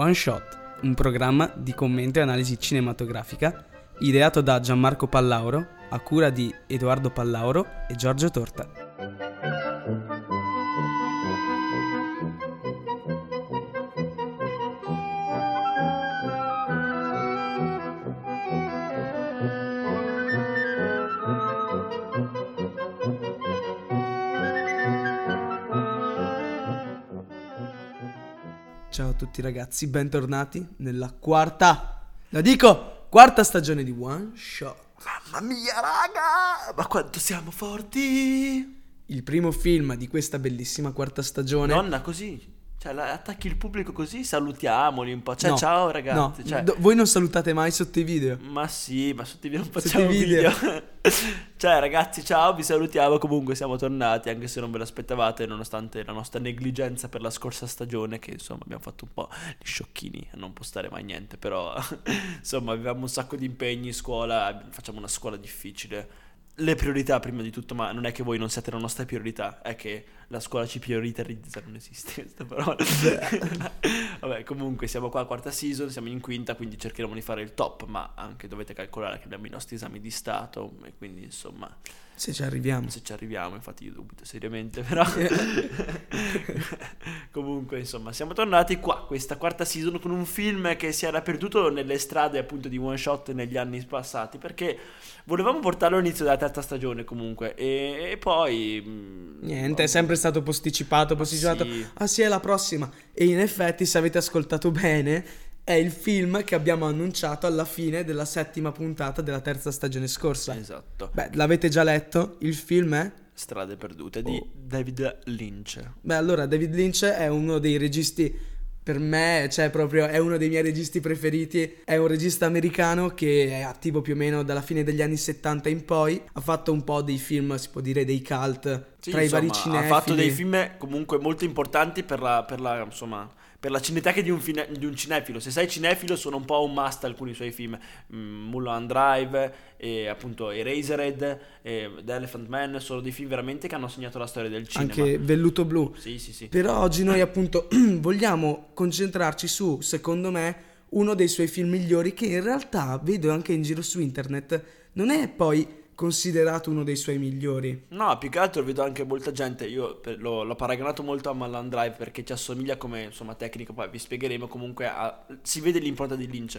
One Shot, un programma di commento e analisi cinematografica ideato da Gianmarco Pallauro a cura di Edoardo Pallauro e Giorgio Torta. Tutti ragazzi, bentornati nella quarta, la dico, quarta stagione di One Shot. Mamma mia, raga! Ma quanto siamo forti! Il primo film di questa bellissima quarta stagione. Nonna, così. Cioè, attacchi il pubblico così, salutiamoli un po'. Cioè, No, ciao ragazzi. No, Cioè, do- voi non salutate mai sotto i video. Ma sì, ma sotto i video non facciamo video. video. cioè, ragazzi, ciao, vi salutiamo. Comunque siamo tornati, anche se non ve l'aspettavate, nonostante la nostra negligenza per la scorsa stagione, che insomma abbiamo fatto un po' gli sciocchini a non postare mai niente. Però, insomma, avevamo un sacco di impegni, scuola, facciamo una scuola difficile. Le priorità prima di tutto, ma non è che voi non siate la nostra priorità, è che la scuola ci prioritarizza, non esiste questa parola. Vabbè, comunque siamo qua a quarta season, siamo in quinta, quindi cercheremo di fare il top, ma anche dovete calcolare che abbiamo i nostri esami di Stato e quindi insomma, Se ci arriviamo. se ci arriviamo, infatti io dubito seriamente, però comunque insomma, siamo tornati qua, questa quarta season con un film che si era perduto nelle strade appunto di One Shot negli anni passati, perché volevamo portarlo all'inizio della terza stagione comunque e, e poi... mm, Niente, è sempre stato posticipato, posticipato. sì. Ah sì, è la prossima. E in effetti, se avete ascoltato bene, è il film che abbiamo annunciato alla fine della settima puntata della terza stagione scorsa. Esatto. Beh, l'avete già letto? Il film è? Strade perdute di Oh. David Lynch. Beh, allora, David Lynch è uno dei registi, per me, cioè proprio, è uno dei miei registi preferiti. È un regista americano che è attivo più o meno dalla fine degli anni 70 in poi. Ha fatto un po' dei film, si può dire, dei cult Sì, tra i vari insomma, cinefili. Ha fatto dei film comunque molto importanti per la, per la, insomma, per la cineteca di un, fine- di un cinefilo. Se sei cinefilo sono un po' un must alcuni suoi film. Mm, Mulholland Drive, e appunto Eraserhead, e The Elephant Man, sono dei film veramente che hanno segnato la storia del cinema. Anche Velluto Blu. Sì, sì, sì. Però oggi noi appunto vogliamo concentrarci su, secondo me, uno dei suoi film migliori che in realtà vedo anche in giro su internet non è poi considerato uno dei suoi migliori. No, più che altro vedo anche molta gente, io per- l'ho, paragonato molto a Mulholland Drive perché ci assomiglia come insomma tecnica, poi vi spiegheremo comunque, a- si vede l'impronta di Lynch.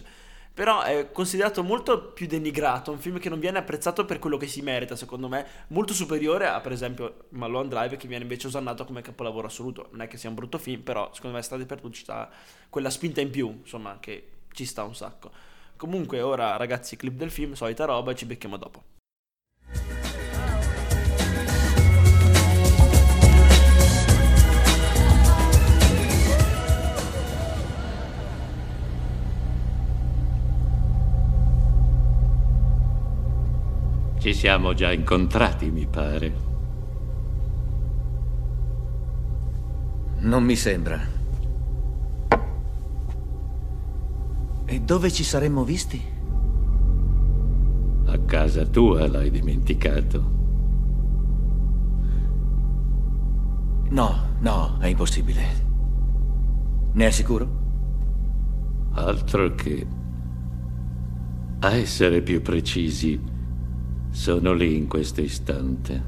Però è considerato molto più denigrato, un film che non viene apprezzato per quello che si merita, secondo me, molto superiore a per esempio Mulholland Drive che viene invece osannato come capolavoro assoluto. Non è che sia un brutto film, però secondo me Strade Perdute ci sta quella spinta in più, insomma, che ci sta un sacco. Comunque ora ragazzi, clip del film, solita roba, ci becchiamo dopo. Ci siamo già incontrati, mi pare. Non mi sembra. E dove ci saremmo visti? A casa tua l'hai dimenticato. No, no, è impossibile. Ne è sicuro? Altro che... A essere più precisi, sono lì in questo istante.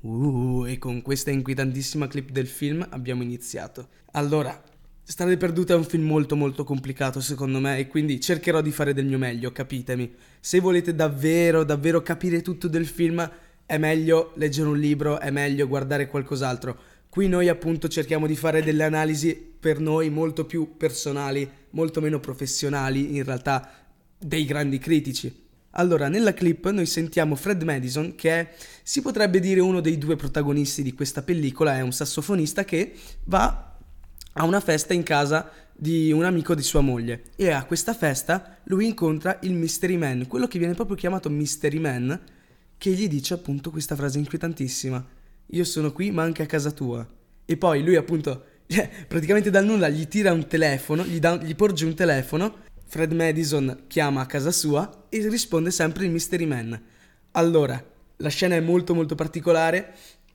Uh, e con questa inquietantissima clip del film abbiamo iniziato. Allora, Strade Perdute è un film molto molto complicato secondo me e quindi cercherò di fare del mio meglio, capitemi. Se volete davvero, davvero capire tutto del film, è meglio leggere un libro, è meglio guardare qualcos'altro. Qui noi appunto cerchiamo di fare delle analisi per noi molto più personali, molto meno professionali in realtà dei grandi critici. Allora, nella clip noi sentiamo Fred Madison, che è, si potrebbe dire uno dei due protagonisti di questa pellicola, è un sassofonista che va a una festa in casa di un amico di sua moglie e a questa festa lui incontra il Mystery Man, quello che viene proprio chiamato Mystery Man, che gli dice appunto questa frase inquietantissima. Io sono qui ma anche a casa tua. E poi lui appunto, cioè, praticamente dal nulla gli tira un telefono, gli, dà- gli porge un telefono, Fred Madison chiama a casa sua e risponde sempre il Mystery Man. Allora, la scena è molto molto particolare,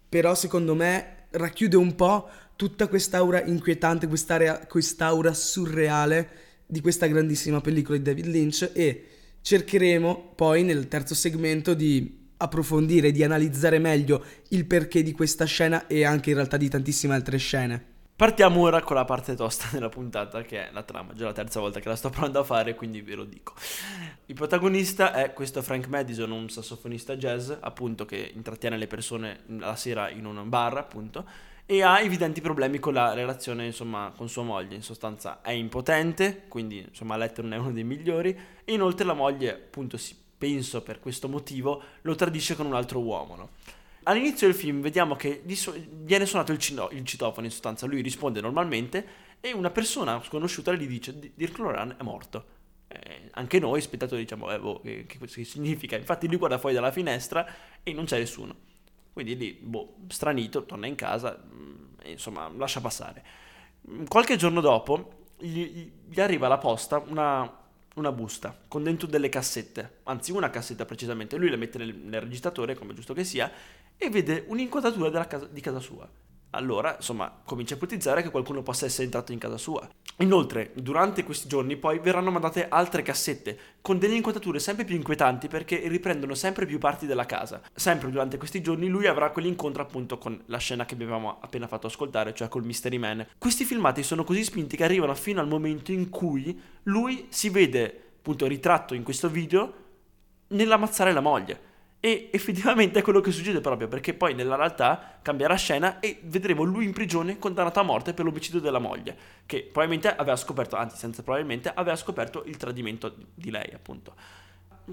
però secondo me racchiude un po' tutta quest'aura inquietante, quest'area, quest'aura surreale di questa grandissima pellicola di David Lynch e cercheremo poi nel terzo segmento di approfondire, di analizzare meglio il perché di questa scena e anche in realtà di tantissime altre scene. Partiamo ora con la parte tosta della puntata, che è la trama. Già la terza volta che la sto provando a fare, quindi ve lo dico. Il protagonista è questo Frank Madison, un sassofonista jazz, appunto, che intrattiene le persone la sera in un bar, appunto, e ha evidenti problemi con la relazione, insomma, con sua moglie. In sostanza è impotente, quindi, insomma, a letto non è uno dei migliori, e inoltre la moglie, appunto, si, penso per questo motivo, lo tradisce con un altro uomo, no? all'inizio del film vediamo che viene suonato il, cino- il, citofono in sostanza, lui risponde normalmente e una persona sconosciuta gli dice Dirk Loran è morto. Eh, anche noi spettatori diciamo eh, boh, che, che, che, significa? Infatti lui guarda fuori dalla finestra e non c'è nessuno. Quindi lì, boh, stranito, torna in casa mm, insomma lascia passare. Mm, qualche giorno dopo gli, gli arriva alla posta una, una busta con dentro delle cassette, anzi una cassetta precisamente, lui la mette nel, nel registratore come giusto che sia e vede un'inquadratura casa, di casa sua. Allora, insomma, comincia a ipotizzare che qualcuno possa essere entrato in casa sua. Inoltre, durante questi giorni poi verranno mandate altre cassette con delle inquadrature sempre più inquietanti perché riprendono sempre più parti della casa. Sempre durante questi giorni lui avrà quell'incontro appunto con la scena che avevamo appena fatto ascoltare, cioè col Mystery Man. Questi filmati sono così spinti che arrivano fino al momento in cui lui si vede appunto ritratto in questo video nell'ammazzare la moglie. E effettivamente è quello che succede proprio perché poi nella realtà cambierà scena e vedremo lui in prigione condannato a morte per l'omicidio della moglie, che probabilmente aveva scoperto, anzi senza probabilmente, aveva scoperto il tradimento di lei appunto.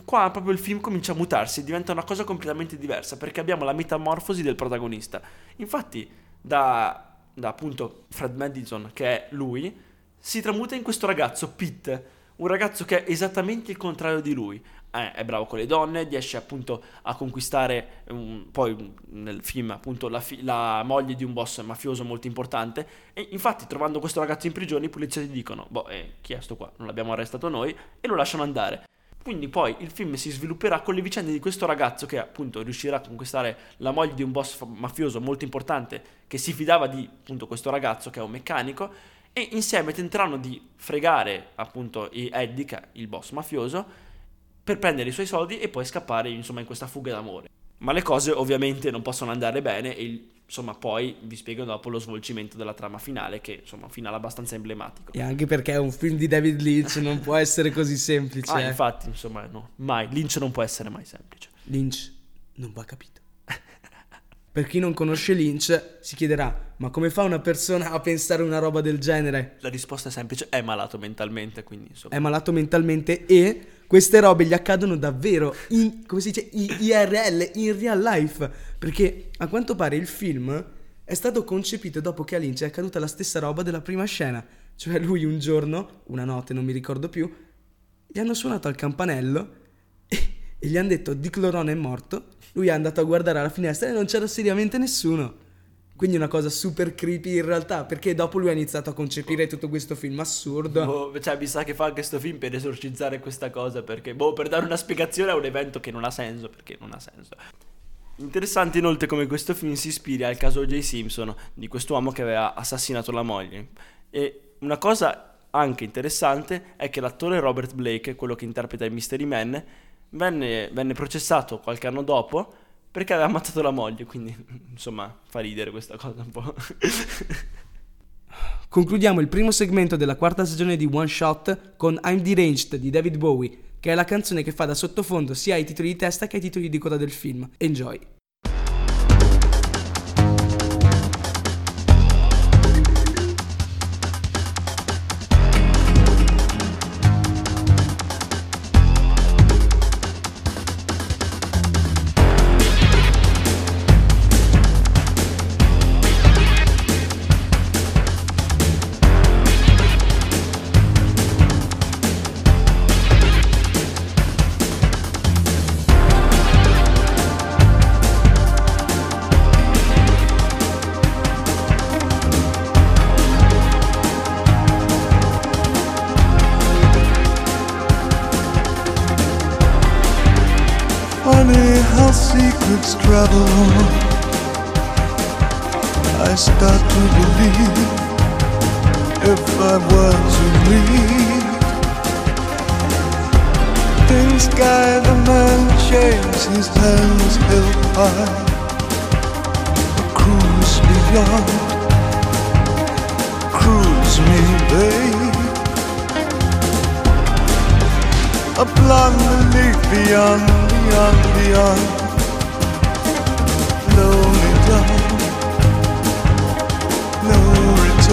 Qua proprio il film comincia a mutarsi, diventa una cosa completamente diversa perché abbiamo la metamorfosi del protagonista. Infatti da, da appunto Fred Madison, che è lui, si tramuta in questo ragazzo, Pete, un ragazzo che è esattamente il contrario di lui eh, è bravo con le donne, riesce appunto a conquistare um, poi nel film appunto la, fi- la, moglie di un boss mafioso molto importante e infatti trovando questo ragazzo in prigione i poliziotti dicono boh eh, chi è sto qua, non l'abbiamo arrestato noi e lo lasciano andare. Quindi poi il film si svilupperà con le vicende di questo ragazzo che appunto riuscirà a conquistare la moglie di un boss mafioso molto importante che si fidava di appunto questo ragazzo che è un meccanico e insieme tenteranno di fregare appunto Eddie, il boss mafioso, per prendere i suoi soldi e poi scappare insomma in questa fuga d'amore. Ma le cose ovviamente non possono andare bene e insomma poi vi spiego dopo lo svolgimento della trama finale che insomma è un finale abbastanza emblematico. E anche perché è un film di David Lynch non può essere così semplice. Ah, eh. infatti, insomma, no, mai, Lynch non può essere mai semplice. Lynch non va capito. Per chi non conosce Lynch si chiederà, ma come fa una persona a pensare una roba del genere? La risposta è semplice, è malato mentalmente, quindi insomma. È malato mentalmente e queste robe gli accadono davvero in, come si dice, IRL, in real life. Perché a quanto pare il film è stato concepito dopo che a Lynch è accaduta la stessa roba della prima scena. Cioè lui un giorno, una notte, non mi ricordo più, gli hanno suonato al campanello e, e gli hanno detto Dick Loron è morto. Lui è andato a guardare alla finestra e non c'era seriamente nessuno. Quindi una cosa super creepy in realtà, perché dopo lui ha iniziato a concepire tutto questo film assurdo. Boh, cioè, mi sa che fa anche questo film per esorcizzare questa cosa, perché, boh, per dare una spiegazione a un evento che non ha senso, perché non ha senso. Interessante inoltre come questo film si ispira al caso J. Simpson, di quest'uomo che aveva assassinato la moglie. E una cosa anche interessante è che l'attore Robert Blake, quello che interpreta il Mystery Man, venne, venne processato qualche anno dopo perché aveva ammazzato la moglie, quindi insomma fa ridere questa cosa un po'. Concludiamo il primo segmento della quarta stagione di One Shot con I'm Deranged di David Bowie, che è la canzone che fa da sottofondo sia ai titoli di testa che ai titoli di coda del film. Enjoy! Travel. I start to believe if I was to lead. In sky, the man shaves his hands held high. A cruise beyond, cruise me, babe. A blonde beyond, beyond, beyond.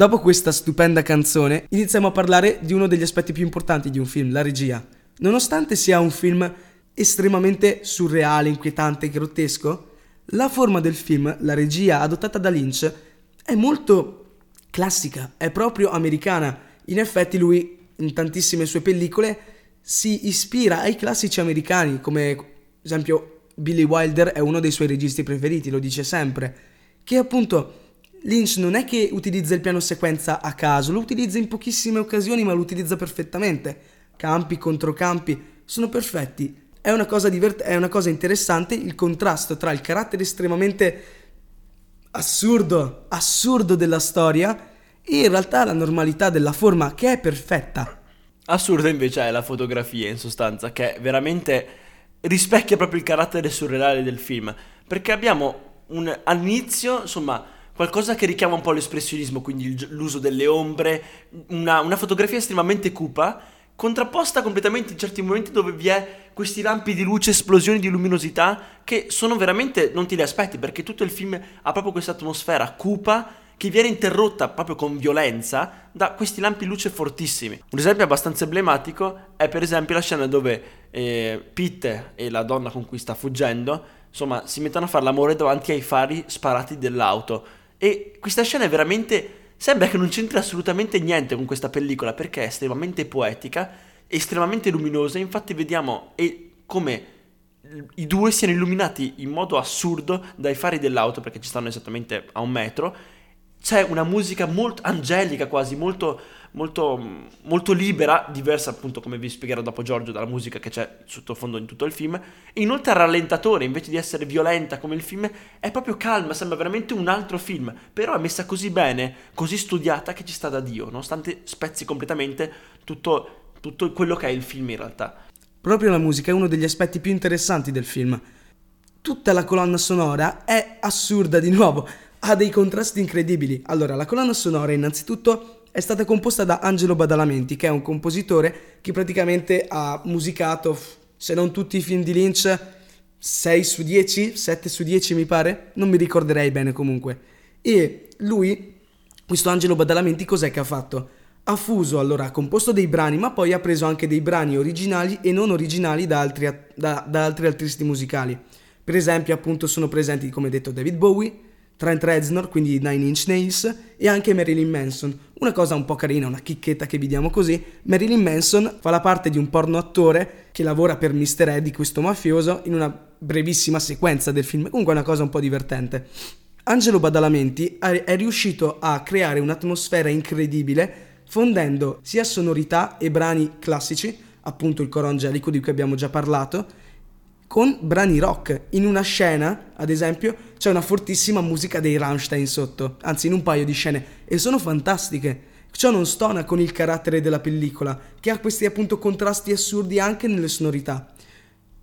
Dopo questa stupenda canzone, iniziamo a parlare di uno degli aspetti più importanti di un film, la regia. Nonostante sia un film estremamente surreale, inquietante e grottesco, la forma del film, la regia adottata da Lynch, è molto classica, è proprio americana. In effetti lui, in tantissime sue pellicole, si ispira ai classici americani, come ad esempio Billy Wilder è uno dei suoi registi preferiti, lo dice sempre, che appunto Lynch non è che utilizza il piano sequenza a caso, lo utilizza in pochissime occasioni, ma lo utilizza perfettamente. Campi, controcampi, sono perfetti. È una cosa, divert- è una cosa interessante il contrasto tra il carattere estremamente assurdo, assurdo della storia e in realtà la normalità della forma che è perfetta. Assurda invece è la fotografia in sostanza, che veramente rispecchia proprio il carattere surreale del film. Perché abbiamo un, all'inizio, insomma, qualcosa che richiama un po' l'espressionismo, quindi l'uso delle ombre, una, una fotografia estremamente cupa, contrapposta completamente in certi momenti dove vi è questi lampi di luce, esplosioni di luminosità, che sono veramente, non ti li aspetti, perché tutto il film ha proprio questa atmosfera cupa che viene interrotta proprio con violenza da questi lampi luce fortissimi. Un esempio abbastanza emblematico è per esempio la scena dove eh, Pitt e la donna con cui sta fuggendo, insomma, si mettono a fare l'amore davanti ai fari sparati dell'auto. E questa scena è veramente... sembra che non c'entri assolutamente niente con questa pellicola perché è estremamente poetica, estremamente luminosa, infatti vediamo come i due siano illuminati in modo assurdo dai fari dell'auto perché ci stanno esattamente a un metro. C'è una musica molto angelica, quasi molto, molto, molto libera, diversa appunto come vi spiegherò dopo Giorgio dalla musica che c'è sottofondo in tutto il film. Inoltre al rallentatore, invece di essere violenta come il film, è proprio calma, sembra veramente un altro film. Però è messa così bene, così studiata che ci sta da Dio, nonostante spezzi completamente tutto, tutto quello che è il film in realtà. Proprio la musica è uno degli aspetti più interessanti del film. Tutta la colonna sonora è assurda di nuovo, ha dei contrasti incredibili. Allora, la colonna sonora innanzitutto è stata composta da Angelo Badalamenti, che è un compositore che praticamente ha musicato, se non tutti i film di Lynch, 6 su 10, 7 su 10 mi pare, non mi ricorderei bene comunque. E lui, questo Angelo Badalamenti, cos'è che ha fatto? Ha fuso, allora ha composto dei brani, ma poi ha preso anche dei brani originali e non originali da altri, da, da altri artisti musicali. Per esempio, appunto, sono presenti, come detto, David Bowie, Trent Reznor, quindi Nine Inch Nails, e anche Marilyn Manson. Una cosa un po' carina, una chicchetta che vi diamo così, Marilyn Manson fa la parte di un porno attore che lavora per Mr. Eddie, questo mafioso, in una brevissima sequenza del film. Comunque è una cosa un po' divertente. Angelo Badalamenti è riuscito a creare un'atmosfera incredibile fondendo sia sonorità e brani classici, appunto il coro angelico di cui abbiamo già parlato, con brani rock. In una scena, ad esempio, c'è una fortissima musica dei Rammstein sotto, anzi in un paio di scene, e sono fantastiche. Ciò non stona con il carattere della pellicola, che ha questi appunto contrasti assurdi anche nelle sonorità.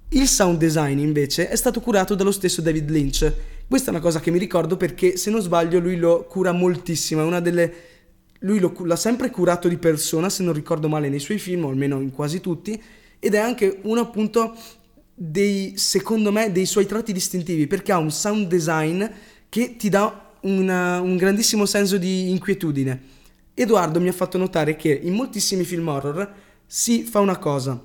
Il sound design invece è stato curato dallo stesso David Lynch. Questa è una cosa che mi ricordo perché se non sbaglio lui lo cura moltissimo, è una delle lui lo, l'ha sempre curato di persona, se non ricordo male, nei suoi film, o almeno in quasi tutti, ed è anche uno appunto dei, secondo me, dei suoi tratti distintivi, perché ha un sound design che ti dà una, un grandissimo senso di inquietudine. Edoardo mi ha fatto notare che in moltissimi film horror si fa una cosa,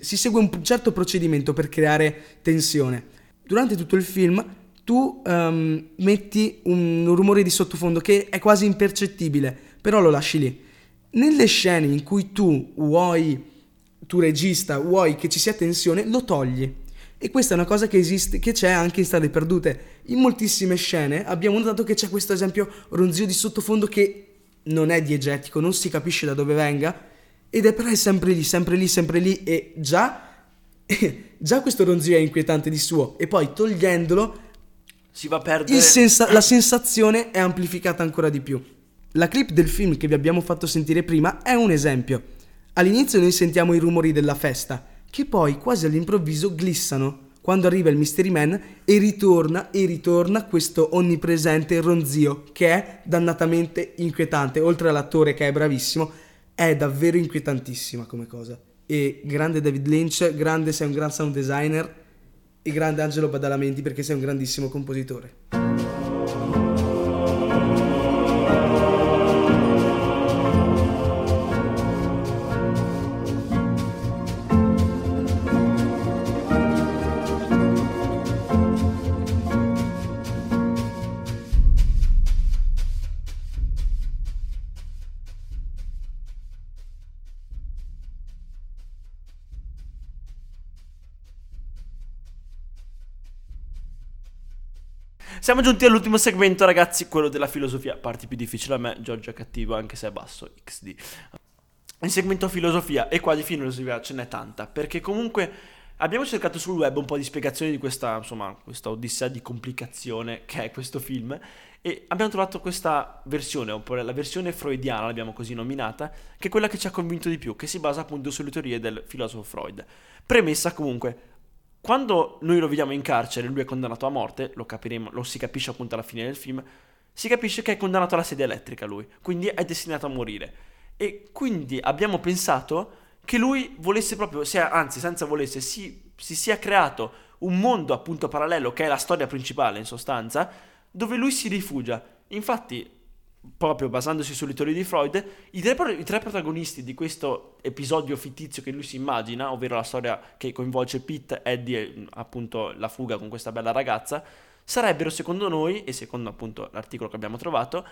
si segue un certo procedimento per creare tensione. Durante tutto il film tu um, metti un rumore di sottofondo che è quasi impercettibile, però lo lasci lì. Nelle scene in cui tu vuoi, tu regista, vuoi che ci sia tensione, lo togli. E questa è una cosa che esiste, che c'è anche in Strade Perdute. In moltissime scene abbiamo notato che c'è questo esempio ronzio di sottofondo che non è diegetico, non si capisce da dove venga, ed è però è sempre lì, sempre lì, sempre lì, e già, già questo ronzio è inquietante di suo, e poi togliendolo si va a perdere. Sensa- la sensazione è amplificata ancora di più. La clip del film che vi abbiamo fatto sentire prima è un esempio. All'inizio noi sentiamo i rumori della festa, che poi quasi all'improvviso glissano quando arriva il Mystery Man e ritorna e ritorna questo onnipresente ronzio che è dannatamente inquietante. Oltre all'attore che è bravissimo, è davvero inquietantissima come cosa. E grande David Lynch, grande sei un gran sound designer e grande Angelo Badalamenti perché sei un grandissimo compositore. Siamo giunti all'ultimo segmento, ragazzi, quello della filosofia. Parti più difficile a me, Giorgio è cattivo, anche se è basso, XD. Il segmento filosofia, e qua di filosofia ce n'è tanta, perché comunque abbiamo cercato sul web un po' di spiegazioni di questa, insomma, questa odissea di complicazione che è questo film, e abbiamo trovato questa versione, po' la versione freudiana, l'abbiamo così nominata, che è quella che ci ha convinto di più, che si basa appunto sulle teorie del filosofo Freud. Premessa comunque, quando noi lo vediamo in carcere, lui è condannato a morte, lo capiremo, lo si capisce appunto alla fine del film, si capisce che è condannato alla sedia elettrica lui, quindi è destinato a morire. E quindi abbiamo pensato che lui volesse proprio, anzi senza volesse, si, si sia creato un mondo appunto parallelo che è la storia principale in sostanza, dove lui si rifugia. Infatti, proprio basandosi sulle teorie di Freud, i tre, i tre protagonisti di questo episodio fittizio che lui si immagina, ovvero la storia che coinvolge Pete, Eddie e appunto la fuga con questa bella ragazza, sarebbero secondo noi, e secondo appunto l'articolo che abbiamo trovato,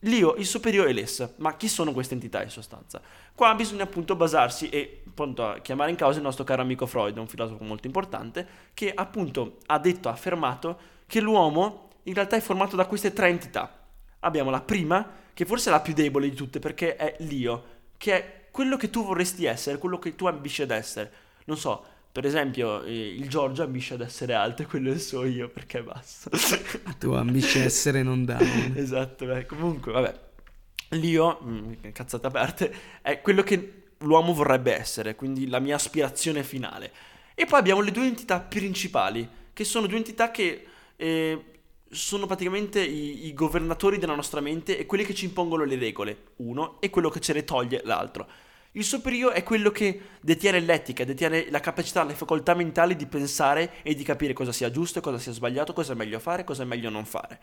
l'io, il superiore e l'ess. Ma chi sono queste entità in sostanza? Qua bisogna appunto basarsi e appunto chiamare in causa il nostro caro amico Freud, un filosofo molto importante, che appunto ha detto, ha affermato che l'uomo in realtà è formato da queste tre entità. Abbiamo la prima, che forse è la più debole di tutte, perché è l'io, che è quello che tu vorresti essere, quello che tu ambisci ad essere. Non so, per esempio, eh, il Giorgio ambisce ad essere alto e quello so io perché è basso. Tu ambisci a essere non down. esatto, beh, comunque, vabbè. L'io, mm, cazzate aperte, è quello che l'uomo vorrebbe essere, quindi la mia aspirazione finale. E poi abbiamo le due entità principali, che sono due entità che eh, sono praticamente i, i governatori della nostra mente e quelli che ci impongono le regole, uno, e quello che ce le toglie, l'altro. Il superiore è quello che detiene l'etica, detiene la capacità, le facoltà mentali di pensare e di capire cosa sia giusto, cosa sia sbagliato, cosa è meglio fare, cosa è meglio non fare.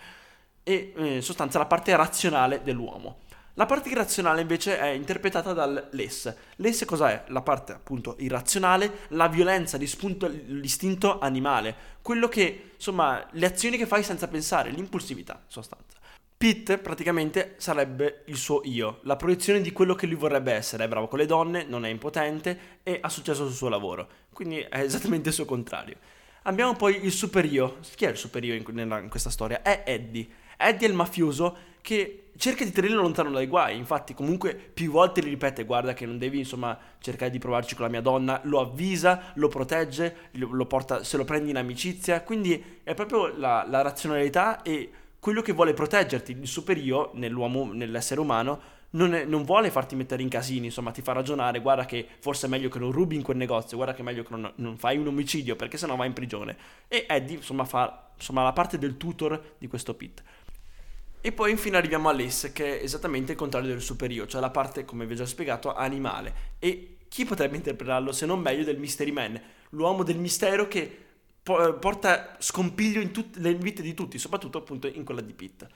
E eh, in sostanza la parte razionale dell'uomo. La parte irrazionale invece è interpretata dal l'ess. Cosa è? La parte appunto irrazionale, la violenza, l'ispunto- l'istinto animale, quello che, insomma, le azioni che fai senza pensare, l'impulsività in sostanza. Pete praticamente sarebbe il suo io, la proiezione di quello che lui vorrebbe essere, è bravo con le donne, non è impotente e ha successo sul suo lavoro, quindi è esattamente il suo contrario. Abbiamo poi il super io, chi è il super io in, in questa storia? È Eddie. Eddie è il mafioso che cerca di tenerlo lontano dai guai, infatti comunque più volte gli ripete guarda che non devi insomma cercare di provarci con la mia donna, lo avvisa, lo protegge, lo, porta, se lo prendi in amicizia, quindi è proprio la, la razionalità e quello che vuole proteggerti, il super io nell'uomo, nell'essere umano, non, è- non vuole farti mettere in casini, insomma, ti fa ragionare, guarda che forse è meglio che non rubi in quel negozio, guarda che è meglio che non, non fai un omicidio, perché sennò vai in prigione. E Eddie, insomma, fa insomma, la parte del tutor di questo Pete. E poi infine arriviamo all'S, che è esattamente il contrario del superio, cioè la parte, come vi ho già spiegato, animale. E chi potrebbe interpretarlo se non meglio del Mystery Man, l'uomo del mistero che po- porta scompiglio in tutte le vite di tutti, soprattutto appunto in quella di Pete.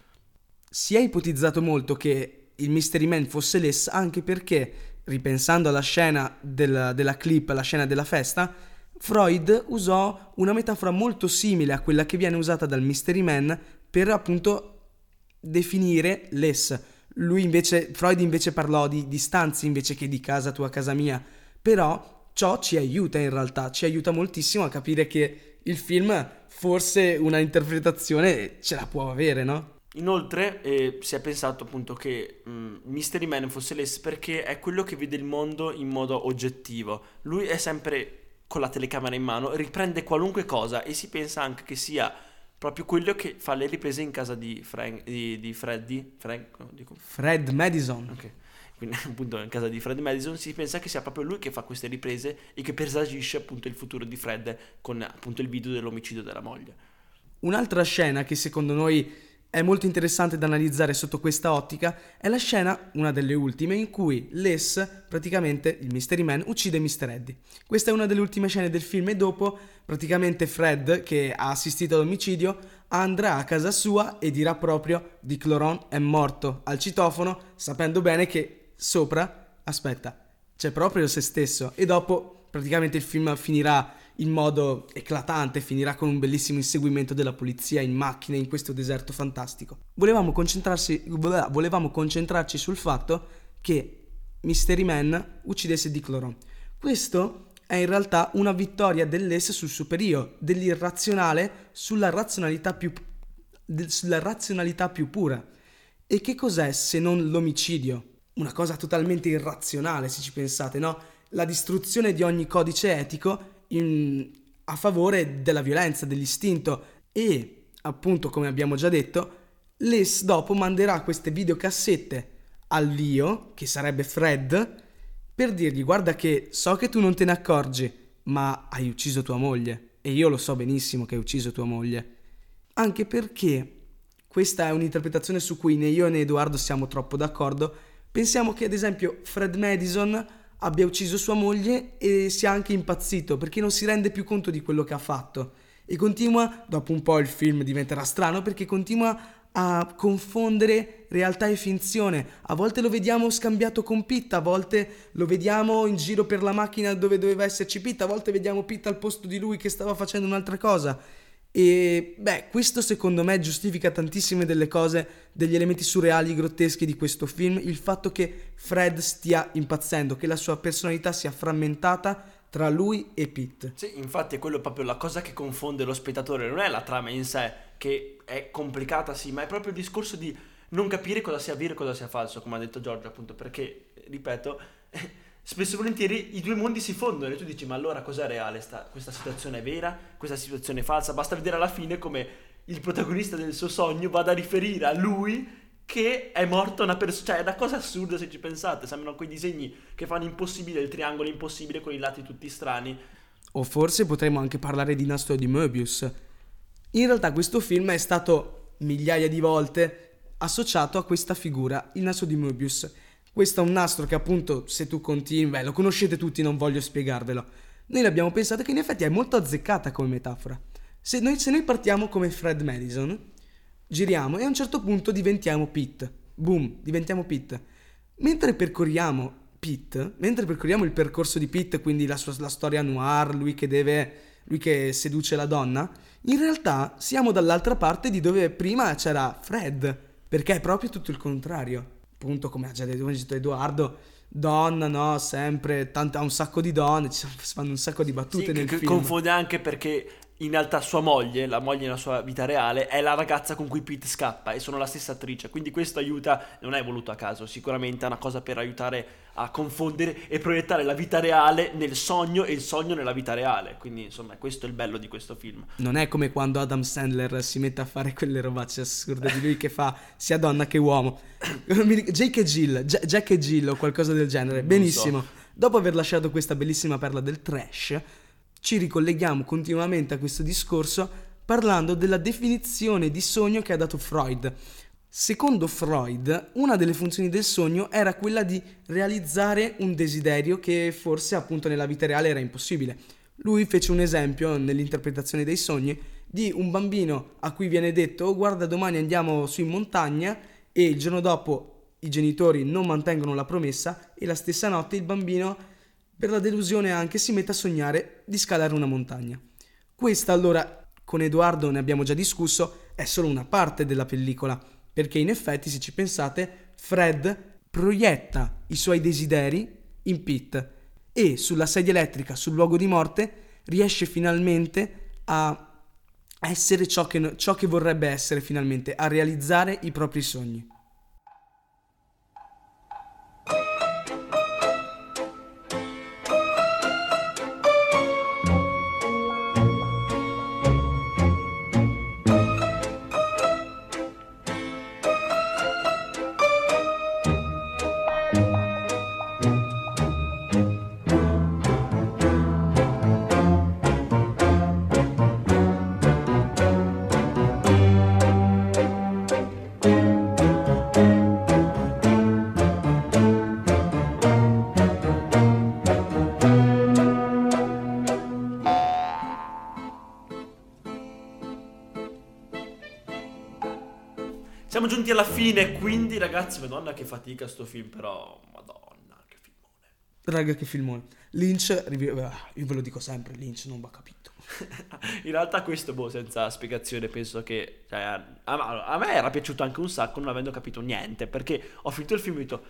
Si è ipotizzato molto che il Mystery Man fosse l'Es anche perché, ripensando alla scena del- della clip, alla scena della festa, Freud usò una metafora molto simile a quella che viene usata dal Mystery Man per appunto definire l'Es. Lui invece, Freud invece parlò di distanze invece che di casa tua, casa mia. Però ciò ci aiuta in realtà, ci aiuta moltissimo a capire che il film forse una interpretazione ce la può avere, no? Inoltre eh, si è pensato appunto che mm, Mystery Man fosse l'S perché è quello che vede il mondo in modo oggettivo. Lui è sempre con la telecamera in mano, riprende qualunque cosa e si pensa anche che sia proprio quello che fa le riprese in casa di, Frank, di, di Freddy. Frank, no, dico. Fred Madison. Ok. Quindi appunto in casa di Fred Madison si pensa che sia proprio lui che fa queste riprese e che presagisce appunto il futuro di Fred con appunto il video dell'omicidio della moglie. Un'altra scena che secondo noi è molto interessante da analizzare sotto questa ottica è la scena, una delle ultime, in cui Les, praticamente il Mystery Man, uccide Mr. Eddie. Questa è una delle ultime scene del film e dopo praticamente Fred, che ha assistito all'omicidio, andrà a casa sua e dirà proprio di Cloron è morto al citofono, sapendo bene che sopra, aspetta, c'è proprio se stesso e dopo praticamente il film finirà in modo eclatante, finirà con un bellissimo inseguimento della polizia in macchine in questo deserto fantastico. Volevamo, volevamo concentrarci sul fatto che Mystery Man uccidesse Dick Loron. Questo è in realtà una vittoria dell'esse sul superio, dell'irrazionale sulla razionalità più, del- sulla razionalità più pura. E che cos'è se non l'omicidio? Una cosa totalmente irrazionale, se ci pensate, no? La distruzione di ogni codice etico in- a favore della violenza, dell'istinto e, appunto, come abbiamo già detto, Les dopo manderà queste videocassette all'io, che sarebbe Fred, per dirgli guarda che so che tu non te ne accorgi, ma hai ucciso tua moglie e io lo so benissimo che hai ucciso tua moglie. Anche perché questa è un'interpretazione su cui né io né Edoardo siamo troppo d'accordo. Pensiamo che ad esempio Fred Madison abbia ucciso sua moglie e sia anche impazzito perché non si rende più conto di quello che ha fatto. E continua, dopo un po' il film diventerà strano perché continua a confondere realtà e finzione. A volte lo vediamo scambiato con Pitt, a volte lo vediamo in giro per la macchina dove doveva esserci Pitt, a volte vediamo Pitt al posto di lui che stava facendo un'altra cosa. E beh, questo secondo me giustifica tantissime delle cose, degli elementi surreali, grotteschi di questo film, il fatto che Fred stia impazzendo, che la sua personalità sia frammentata tra lui e Pete. Sì, infatti è quello proprio la cosa che confonde lo spettatore, non è la trama in sé che è complicata sì, ma è proprio il discorso di non capire cosa sia vero e cosa sia falso, come ha detto Giorgio appunto, perché, ripeto, spesso e volentieri i due mondi si fondono e tu dici ma allora cos'è reale, sta, questa situazione è vera, questa situazione è falsa, basta vedere alla fine come il protagonista del suo sogno vada a riferire a lui che è morta una persona, cioè è una cosa assurda se ci pensate, sembrano quei disegni che fanno impossibile il triangolo impossibile con i lati tutti strani. O forse potremmo anche parlare di nastro di Möbius. In realtà questo film è stato migliaia di volte associato a questa figura, il nastro di Möbius. Questo è un nastro che appunto, se tu continui, beh, lo conoscete tutti, non voglio spiegarvelo. Noi l'abbiamo pensato che in effetti è molto azzeccata come metafora. Se noi, se noi partiamo come Fred Madison, giriamo e a un certo punto diventiamo Pete. Boom, diventiamo Pete. Mentre percorriamo Pete, mentre percorriamo il percorso di Pete, quindi la, sua, la storia noir, lui che deve, lui che seduce la donna, in realtà siamo dall'altra parte di dove prima c'era Fred, perché è proprio tutto il contrario. Appunto, come ha già detto, ha Edoardo, donna, no, sempre, tanta, un sacco di donne, ci fanno un sacco di battute Sì, nel che film. confonde anche perché in realtà sua moglie, la moglie nella sua vita reale, è la ragazza con cui Pete scappa e sono la stessa attrice. Quindi questo aiuta, non è voluto a caso, sicuramente è una cosa per aiutare a confondere e proiettare la vita reale nel sogno e il sogno nella vita reale. Quindi insomma, questo è il bello di questo film. Non è come quando Adam Sandler si mette a fare quelle robacce assurde di lui che fa sia donna che uomo. Jake e Jill, Ja- Jack e Jill o qualcosa del genere. Benissimo. so. Dopo aver lasciato questa bellissima perla del trash, ci ricolleghiamo continuamente a questo discorso parlando della definizione di sogno che ha dato Freud. Secondo Freud, una delle funzioni del sogno era quella di realizzare un desiderio che forse appunto nella vita reale era impossibile. Lui fece un esempio nell'interpretazione dei sogni di un bambino a cui viene detto "Oh, guarda domani andiamo su in montagna e il giorno dopo i genitori non mantengono la promessa e la stessa notte il bambino per la delusione anche si mette a sognare di scalare una montagna. Questa allora, con Edoardo ne abbiamo già discusso, è solo una parte della pellicola, perché in effetti se ci pensate, Fred proietta i suoi desideri in Pete e sulla sedia elettrica, sul luogo di morte, riesce finalmente a essere ciò che, ciò che vorrebbe essere finalmente, a realizzare i propri sogni. Giunti alla fine, quindi ragazzi, madonna che fatica sto film, però madonna, che filmone. Raga, che filmone. Lynch, ah, io ve lo dico sempre, Lynch non va capito. In realtà questo, boh, senza spiegazione, penso che... Cioè, a, a- a me era piaciuto anche un sacco non avendo capito niente, perché ho finito il film e ho detto...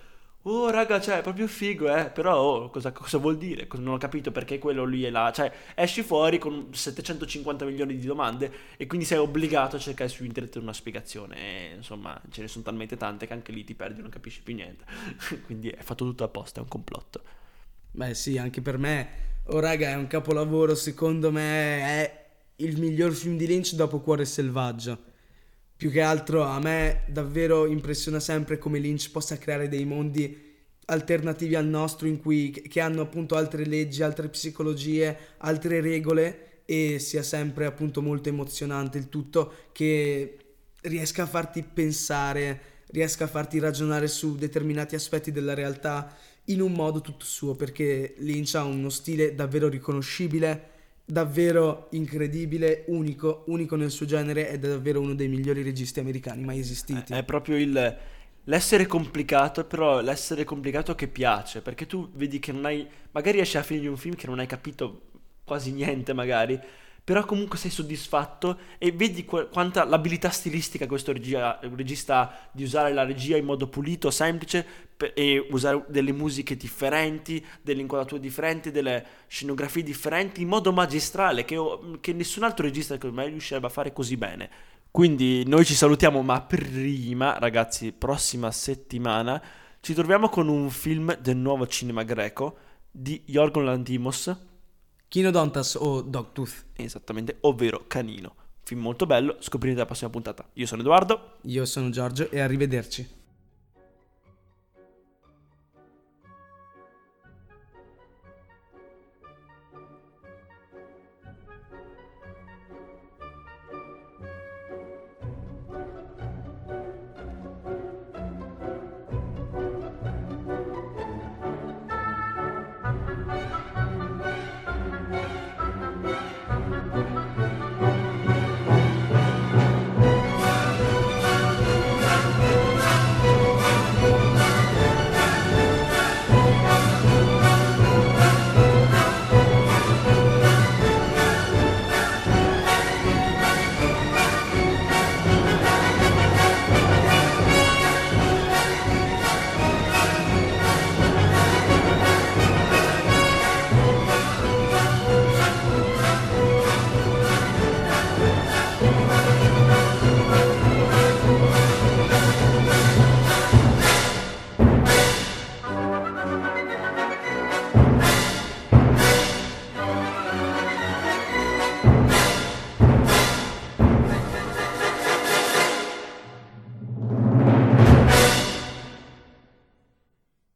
Oh raga, cioè, è proprio figo, eh. Però, oh, cosa, cosa vuol dire? Non ho capito perché quello lì è là. Cioè, esci fuori con 750 milioni di domande e quindi sei obbligato a cercare su internet una spiegazione. E, insomma, ce ne sono talmente tante che anche lì ti perdi, non capisci più niente. quindi è fatto tutto apposta, è un complotto. Beh sì, anche per me, oh raga, è un capolavoro, secondo me è il miglior film di Lynch dopo Cuore selvaggio. Più che altro a me davvero impressiona sempre come Lynch possa creare dei mondi alternativi al nostro in cui che hanno appunto altre leggi, altre psicologie, altre regole e sia sempre appunto molto emozionante il tutto che riesca a farti pensare, riesca a farti ragionare su determinati aspetti della realtà in un modo tutto suo perché Lynch ha uno stile davvero riconoscibile davvero incredibile, unico, unico nel suo genere ed è davvero uno dei migliori registi americani mai esistiti. È proprio il l'essere complicato, però l'essere complicato che piace, perché tu vedi che non hai magari esci alla fine di un film che non hai capito quasi niente magari, però comunque sei soddisfatto e vedi qu- quanta l'abilità stilistica questo regia- regista ha di usare la regia in modo pulito, semplice pe- e usare delle musiche differenti, delle inquadrature differenti, delle scenografie differenti in modo magistrale che, che nessun altro regista secondo me riuscirebbe a fare così bene. Quindi noi ci salutiamo, ma prima, ragazzi, prossima settimana ci troviamo con un film del nuovo cinema greco di Yorgos Lantimos, Kinodontas o Dogtooth. esattamente, ovvero Canino. Film molto bello, scoprirete la prossima puntata. Io sono Edoardo. Io sono Giorgio e arrivederci.